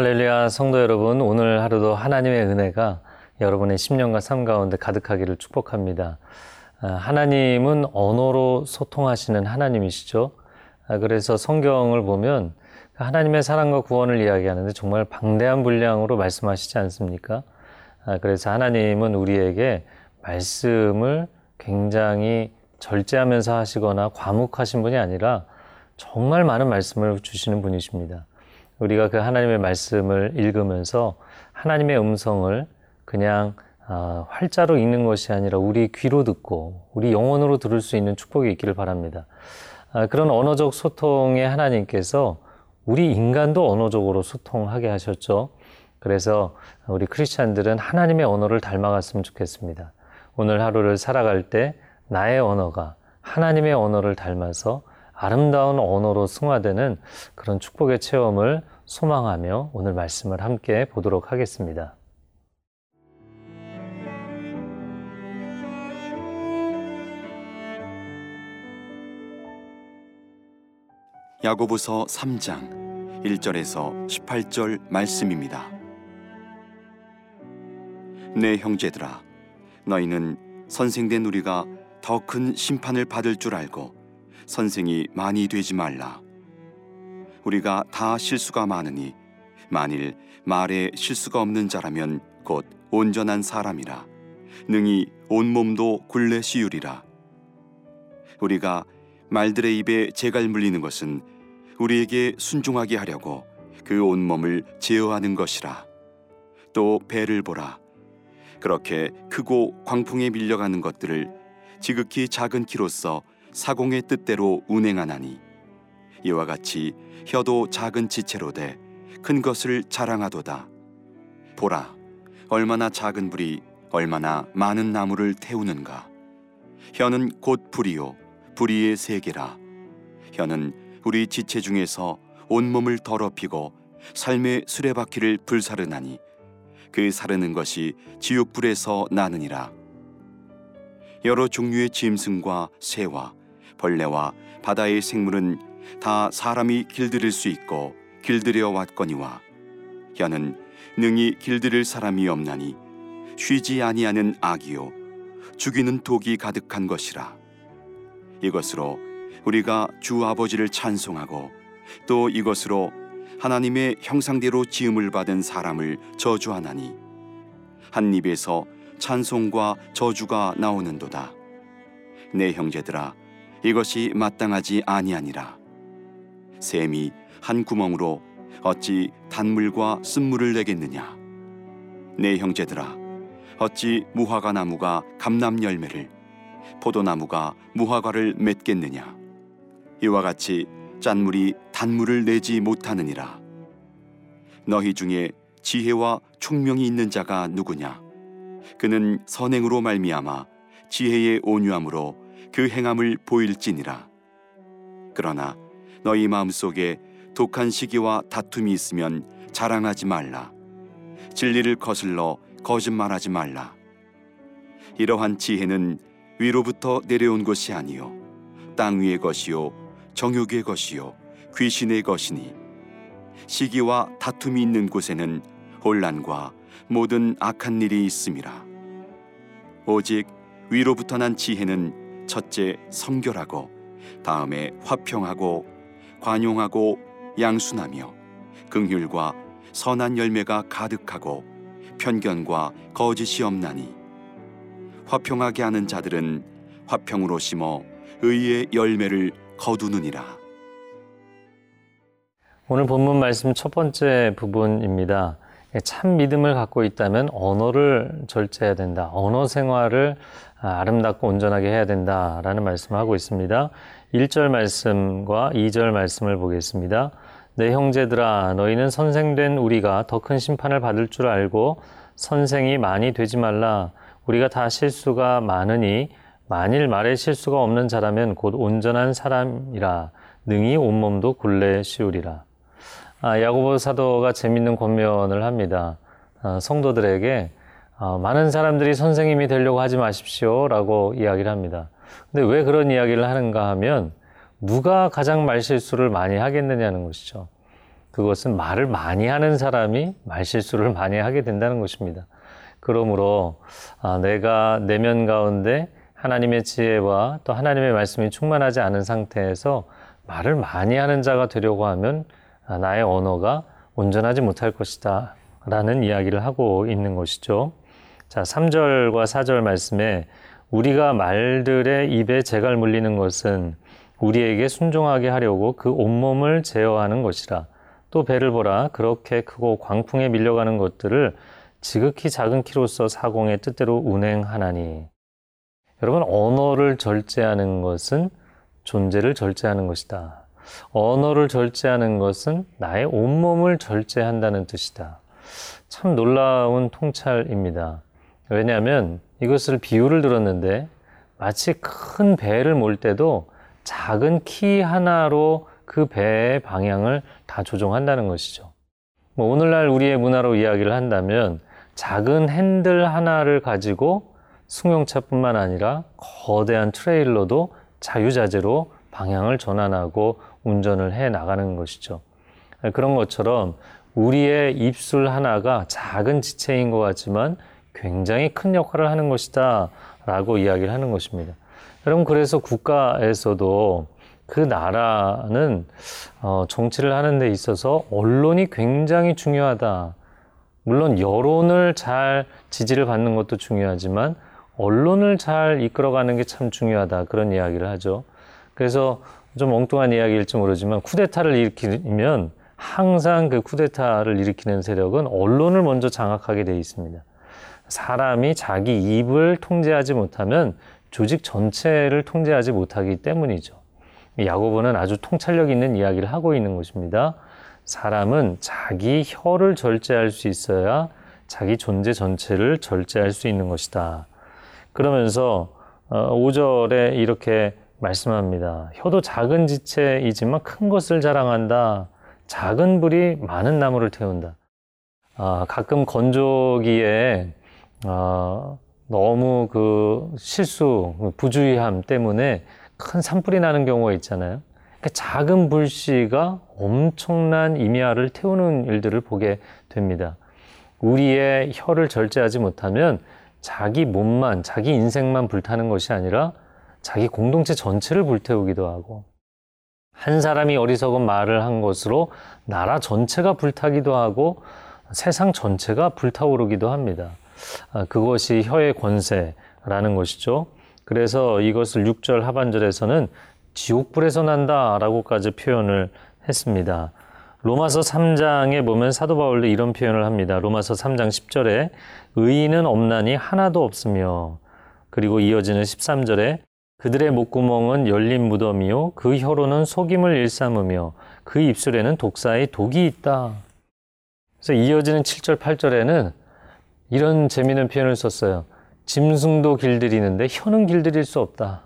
할렐루야 성도 여러분 오늘 하루도 하나님의 은혜가 여러분의 심령과 삶 가운데 가득하기를 축복합니다. 아, 하나님은 언어로 소통하시는 하나님이시죠. 아, 그래서 성경을 보면 하나님의 사랑과 구원을 이야기하는데 정말 방대한 분량으로 말씀하시지 않습니까? 아, 그래서 하나님은 우리에게 말씀을 굉장히 절제하면서 하시거나 과묵하신 분이 아니라 정말 많은 말씀을 주시는 분이십니다. 우리가 그 하나님의 말씀을 읽으면서 하나님의 음성을 그냥 아, 활자로 읽는 것이 아니라 우리 귀로 듣고 우리 영혼으로 들을 수 있는 축복이 있기를 바랍니다. 아, 그런 언어적 소통에 하나님께서 우리 인간도 언어적으로 소통하게 하셨죠. 그래서 우리 크리스찬들은 하나님의 언어를 닮아갔으면 좋겠습니다. 오늘 하루를 살아갈 때 나의 언어가 하나님의 언어를 닮아서 아름다운 언어로 승화되는 그런 축복의 체험을 소망하며 오늘 말씀을 함께 보도록 하겠습니다. 야고보서 3장 1절에서 18절 말씀입니다. 내 형제들아 너희는 선생된 우리가 더 큰 심판을 받을 줄 알고 선생이 많이 되지 말라. 우리가 다 실수가 많으니 만일 말에 실수가 없는 자라면 곧 온전한 사람이라 능히 온 몸도 굴레 씌우리라. 우리가 말들의 입에 재갈 물리는 것은 우리에게 순종하게 하려고 그 온 몸을 제어하는 것이라. 또 배를 보라. 그렇게 크고 광풍에 밀려가는 것들을 지극히 작은 키로서 사공의 뜻대로 운행하나니 이와 같이 혀도 작은 지체로 돼 큰 것을 자랑하도다. 보라, 얼마나 작은 불이 얼마나 많은 나무를 태우는가. 혀는 곧 불이요, 불이의 세계라. 혀는 우리 지체 중에서 온몸을 더럽히고 삶의 수레바퀴를 불사르나니 그 사르는 것이 지옥불에서 나느니라. 여러 종류의 짐승과 새와 벌레와 바다의 생물은 다 사람이 길들일 수 있고 길들여 왔거니와 혀는 능히 길들일 사람이 없나니 쉬지 아니하는 악이요 죽이는 독이 가득한 것이라. 이것으로 우리가 주 아버지를 찬송하고 또 이것으로 하나님의 형상대로 지음을 받은 사람을 저주하나니 한 입에서 찬송과 저주가 나오는도다. 내 형제들아 이것이 마땅하지 아니하니라. 샘이 한 구멍으로 어찌 단물과 쓴물을 내겠느냐? 내 형제들아 어찌 무화과 나무가 감람 열매를 포도나무가 무화과를 맺겠느냐? 이와 같이 짠물이 단물을 내지 못하느니라. 너희 중에 지혜와 총명이 있는 자가 누구냐? 그는 선행으로 말미암아 지혜의 온유함으로 그 행함을 보일지니라 그러나 너희 마음속에 독한 시기와 다툼이 있으면 자랑하지 말라. 진리를 거슬러 거짓말하지 말라. 이러한 지혜는 위로부터 내려온 것이 아니요 땅 위의 것이요 정욕의 것이요 귀신의 것이니 시기와 다툼이 있는 곳에는 혼란과 모든 악한 일이 있음이라. 오직 위로부터 난 지혜는 첫째 성결하고 다음에 화평하고 관용하고 양순하며 긍휼과 선한 열매가 가득하고 편견과 거짓이 없나니 화평하게 하는 자들은 화평으로 심어 의의 열매를 거두느니라. 오늘 본문 말씀 첫 번째 부분입니다. 참 믿음을 갖고 있다면 언어를 절제해야 된다. 언어 생활을 아름답고 온전하게 해야 된다라는 말씀을 하고 있습니다. 1절 말씀과 2절 말씀을 보겠습니다. 내 형제들아 너희는 선생된 우리가 더 큰 심판을 받을 줄 알고 선생이 많이 되지 말라 우리가 다 실수가 많으니 만일 말에 실수가 없는 자라면 곧 온전한 사람이라 능히 온몸도 굴레 씌우리라 아, 야고보 사도가 재밌는 권면을 합니다 아, 성도들에게 아, 많은 사람들이 선생님이 되려고 하지 마십시오 라고 이야기를 합니다 근데 왜 그런 이야기를 하는가 하면 누가 가장 말실수를 많이 하겠느냐는 것이죠. 그것은 말을 많이 하는 사람이 말실수를 많이 하게 된다는 것입니다. 그러므로 아, 내가 내면 가운데 하나님의 지혜와 또 하나님의 말씀이 충만하지 않은 상태에서 말을 많이 하는 자가 되려고 하면 아, 나의 언어가 온전하지 못할 것이다. 라는 이야기를 하고 있는 것이죠. 자, 3절과 4절 말씀에 우리가 말들의 입에 재갈 물리는 것은 우리에게 순종하게 하려고 그 온몸을 제어하는 것이라. 또 배를 보라. 그렇게 크고 광풍에 밀려가는 것들을 지극히 작은 키로서 사공의 뜻대로 운행하나니. 여러분, 언어를 절제하는 것은 존재를 절제하는 것이다. 언어를 절제하는 것은 나의 온몸을 절제한다는 뜻이다. 참 놀라운 통찰입니다. 왜냐하면 이것을 비유를 들었는데 마치 큰 배를 몰 때도 작은 키 하나로 그 배의 방향을 다 조종한다는 것이죠. 뭐 오늘날 우리의 문화로 이야기를 한다면 작은 핸들 하나를 가지고 승용차뿐만 아니라 거대한 트레일러도 자유자재로 방향을 전환하고 운전을 해 나가는 것이죠. 그런 것처럼 우리의 입술 하나가 작은 지체인 것 같지만 굉장히 큰 역할을 하는 것이다 라고 이야기를 하는 것입니다. 여러분, 그래서 국가에서도 그 나라는 어, 정치를 하는 데 있어서 언론이 굉장히 중요하다. 물론 여론을 잘 지지를 받는 것도 중요하지만 언론을 잘 이끌어가는 게 참 중요하다. 그런 이야기를 하죠. 그래서 좀 엉뚱한 이야기일지 모르지만 쿠데타를 일으키면 항상 그 쿠데타를 일으키는 세력은 언론을 먼저 장악하게 돼 있습니다. 사람이 자기 입을 통제하지 못하면 조직 전체를 통제하지 못하기 때문이죠. 야고보는 아주 통찰력 있는 이야기를 하고 있는 것입니다. 사람은 자기 혀를 절제할 수 있어야 자기 존재 전체를 절제할 수 있는 것이다. 그러면서 5절에 어, 이렇게 말씀합니다. 혀도 작은 지체이지만 큰 것을 자랑한다. 작은 불이 많은 나무를 태운다. 아, 가끔 건조기에 아, 너무 그 실수, 부주의함 때문에 큰 산불이 나는 경우가 있잖아요. 그러니까 작은 불씨가 엄청난 임야를 태우는 일들을 보게 됩니다. 우리의 혀를 절제하지 못하면 자기 몸만, 자기 인생만 불타는 것이 아니라 자기 공동체 전체를 불태우기도 하고 한 사람이 어리석은 말을 한 것으로 나라 전체가 불타기도 하고 세상 전체가 불타오르기도 합니다. 아, 그것이 혀의 권세라는 것이죠. 그래서 이것을 6절 하반절에서는 지옥불에서 난다라고까지 표현을 했습니다. 로마서 3장에 보면 사도 바울도 이런 표현을 합니다. 로마서 3장 10절에 의인은 없나니 하나도 없으며 그리고 이어지는 13절에 그들의 목구멍은 열린 무덤이요 그 혀로는 속임을 일삼으며 그 입술에는 독사의 독이 있다. 그래서 이어지는 7절 8절에는 이런 재미있는 표현을 썼어요. 짐승도 길들이는데 혀는 길들일 수 없다.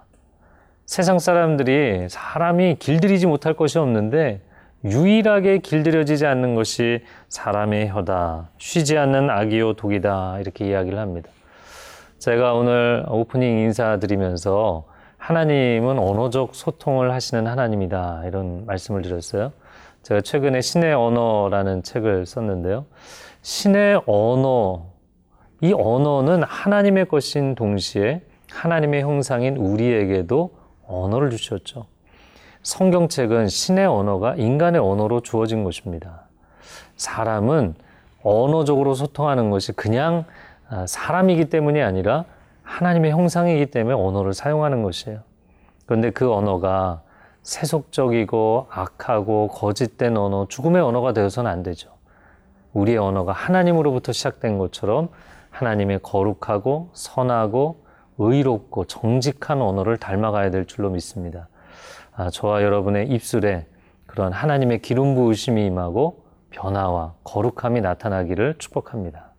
세상 사람들이 사람이 길들이지 못할 것이 없는데 유일하게 길들여지지 않는 것이 사람의 혀다. 쉬지 않는 악이요 독이다. 이렇게 이야기를 합니다. 제가 오늘 오프닝 인사드리면서 하나님은 언어적 소통을 하시는 하나님이다. 이런 말씀을 드렸어요. 제가 최근에 신의 언어라는 책을 썼는데요. 신의 언어, 이 언어는 하나님의 것인 동시에 하나님의 형상인 우리에게도 언어를 주셨죠. 성경책은 신의 언어가 인간의 언어로 주어진 것입니다. 사람은 언어적으로 소통하는 것이 그냥 아, 사람이기 때문이 아니라 하나님의 형상이기 때문에 언어를 사용하는 것이에요. 그런데 그 언어가 세속적이고 악하고 거짓된 언어, 죽음의 언어가 되어서는 안 되죠. 우리의 언어가 하나님으로부터 시작된 것처럼 하나님의 거룩하고 선하고 의롭고 정직한 언어를 닮아가야 될 줄로 믿습니다. 아, 저와 여러분의 입술에 그런 하나님의 기름 부으심이 임하고 변화와 거룩함이 나타나기를 축복합니다.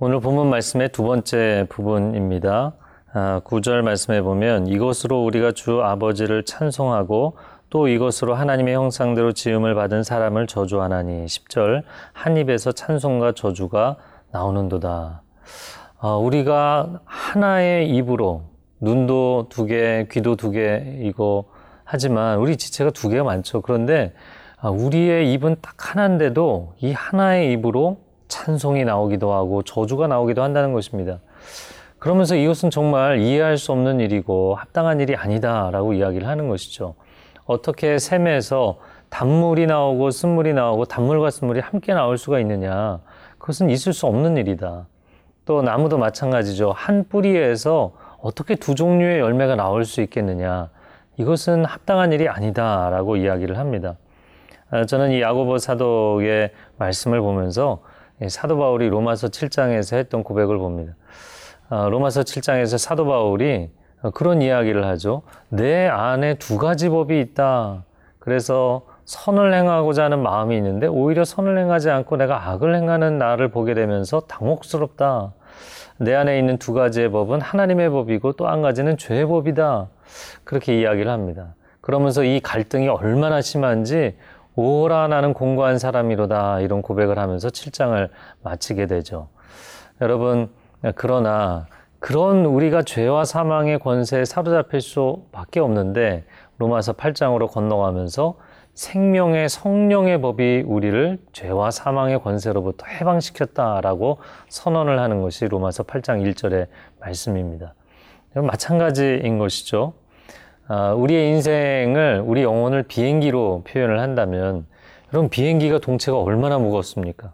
오늘 본문 말씀의 두 번째 부분입니다. 아, 구절 말씀에 보면 이것으로 우리가 주 아버지를 찬송하고 또 이것으로 하나님의 형상대로 지음을 받은 사람을 저주하나니 10절 한 입에서 찬송과 저주가 나오는도다. 어, 우리가 하나의 입으로 눈도 두 개, 귀도 두 개 이거 하지만 우리 지체가 두 개가 많죠. 그런데 아, 우리의 입은 딱 하나인데도 이 하나의 입으로 찬송이 나오기도 하고 저주가 나오기도 한다는 것입니다. 그러면서 이것은 정말 이해할 수 없는 일이고 합당한 일이 아니다라고 이야기를 하는 것이죠. 어떻게 샘에서 단물이 나오고 쓴물이 나오고 단물과 쓴물이 함께 나올 수가 있느냐. 그것은 있을 수 없는 일이다. 또 나무도 마찬가지죠. 한 뿌리에서 어떻게 두 종류의 열매가 나올 수 있겠느냐. 이것은 합당한 일이 아니다라고 이야기를 합니다. 아, 저는 이 야고보 사도의 말씀을 보면서 사도 바울이 로마서 7장에서 했던 고백을 봅니다. 아, 로마서 7장에서 사도 바울이 그런 이야기를 하죠. 내 안에 두 가지 법이 있다. 그래서 선을 행하고자 하는 마음이 있는데 오히려 선을 행하지 않고 내가 악을 행하는 나를 보게 되면서 당혹스럽다. 내 안에 있는 두 가지의 법은 하나님의 법이고 또 한 가지는 죄의 법이다. 그렇게 이야기를 합니다. 그러면서 이 갈등이 얼마나 심한지 오라 나는 공고한 사람이로다 이런 고백을 하면서 7장을 마치게 되죠. 여러분 그러나 그런 우리가 죄와 사망의 권세에 사로잡힐 수밖에 없는데 로마서 8장으로 건너가면서 생명의 성령의 법이 우리를 죄와 사망의 권세로부터 해방시켰다라고 선언을 하는 것이 로마서 8장 1절의 말씀입니다. 마찬가지인 것이죠. 아, 우리의 인생을 우리 영혼을 비행기로 표현을 한다면 여러분 비행기가 동체가 얼마나 무겁습니까?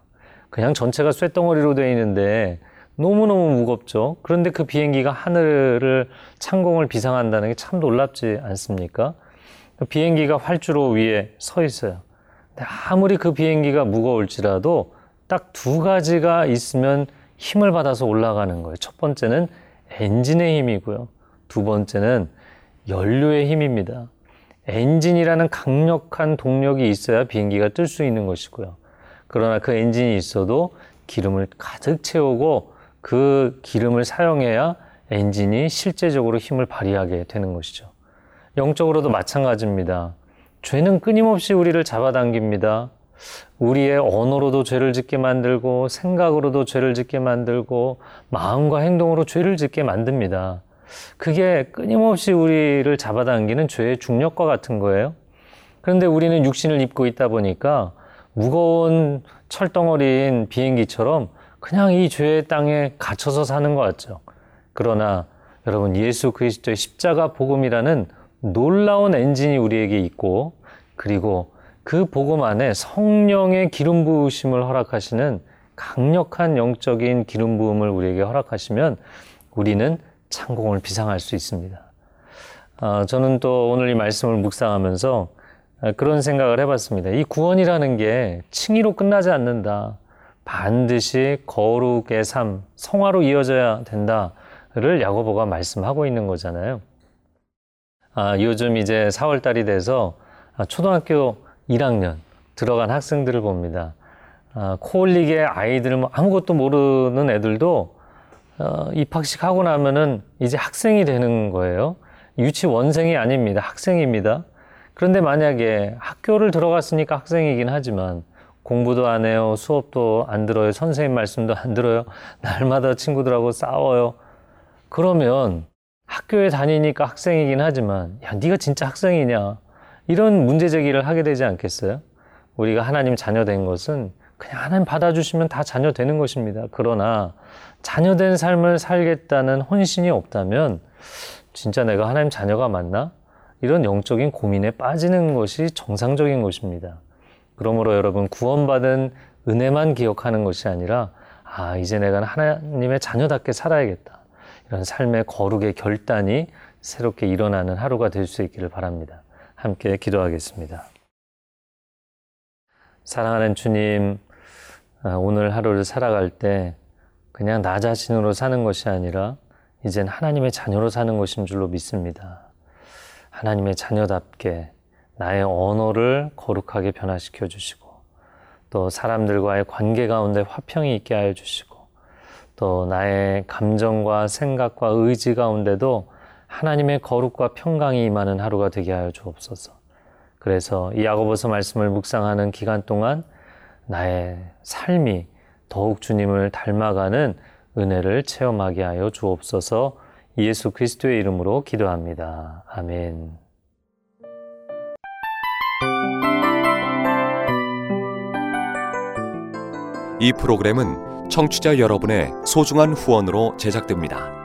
그냥 전체가 쇳덩어리로 되어 있는데 너무너무 무겁죠. 그런데 그 비행기가 하늘을 창공을 비상한다는 게 참 놀랍지 않습니까? 비행기가 활주로 위에 서 있어요. 근데 아무리 그 비행기가 무거울지라도 딱 두 가지가 있으면 힘을 받아서 올라가는 거예요. 첫 번째는 엔진의 힘이고요. 두 번째는 연료의 힘입니다. 엔진이라는 강력한 동력이 있어야 비행기가 뜰 수 있는 것이고요. 그러나 그 엔진이 있어도 기름을 가득 채우고 그 기름을 사용해야 엔진이 실제적으로 힘을 발휘하게 되는 것이죠. 영적으로도 마찬가지입니다. 죄는 끊임없이 우리를 잡아당깁니다. 우리의 언어로도 죄를 짓게 만들고 생각으로도 죄를 짓게 만들고 마음과 행동으로 죄를 짓게 만듭니다. 그게 끊임없이 우리를 잡아당기는 죄의 중력과 같은 거예요. 그런데 우리는 육신을 입고 있다 보니까 무거운 철덩어리인 비행기처럼 그냥 이 죄의 땅에 갇혀서 사는 것 같죠. 그러나 여러분 예수 그리스도의 십자가 복음이라는 놀라운 엔진이 우리에게 있고 그리고 그 복음 안에 성령의 기름 부으심을 허락하시는 강력한 영적인 기름 부음을 우리에게 허락하시면 우리는 창공을 비상할 수 있습니다. 어, 저는 또 오늘 이 말씀을 묵상하면서 그런 생각을 해봤습니다. 이 구원이라는 게 칭의로 끝나지 않는다. 반드시 거룩의 삶, 성화로 이어져야 된다를 야고보가 말씀하고 있는 거잖아요. 아, 요즘 이제 4월 달이 돼서 초등학교 1학년 들어간 학생들을 봅니다. 아, 코올릭의 아이들, 뭐 아무것도 모르는 애들도 어, 입학식 하고 나면은 이제 학생이 되는 거예요. 유치원생이 아닙니다. 학생입니다. 그런데 만약에 학교를 들어갔으니까 학생이긴 하지만 공부도 안 해요. 수업도 안 들어요. 선생님 말씀도 안 들어요. 날마다 친구들하고 싸워요. 그러면 학교에 다니니까 학생이긴 하지만 야, 네가 진짜 학생이냐? 이런 문제 제기를 하게 되지 않겠어요? 우리가 하나님 자녀 된 것은 그냥 하나님 받아주시면 다 자녀 되는 것입니다. 그러나 자녀된 삶을 살겠다는 혼신이 없다면 진짜 내가 하나님 자녀가 맞나? 이런 영적인 고민에 빠지는 것이 정상적인 것입니다. 그러므로 여러분 구원받은 은혜만 기억하는 것이 아니라 아, 이제 내가 하나님의 자녀답게 살아야겠다. 이런 삶의 거룩의 결단이 새롭게 일어나는 하루가 될 수 있기를 바랍니다. 함께 기도하겠습니다. 사랑하는 주님, 아, 오늘 하루를 살아갈 때 그냥 나 자신으로 사는 것이 아니라 이젠 하나님의 자녀로 사는 것인 줄로 믿습니다. 하나님의 자녀답게 나의 언어를 거룩하게 변화시켜 주시고 또 사람들과의 관계 가운데 화평이 있게 하여 주시고 또 나의 감정과 생각과 의지 가운데도 하나님의 거룩과 평강이 임하는 하루가 되게 하여 주옵소서. 그래서 이 야고보서 말씀을 묵상하는 기간 동안 나의 삶이 더욱 주님을 닮아가는 은혜를 체험하게 하여 주옵소서 예수 그리스도의 이름으로 기도합니다. 아멘. 이 프로그램은 청취자 여러분의 소중한 후원으로 제작됩니다.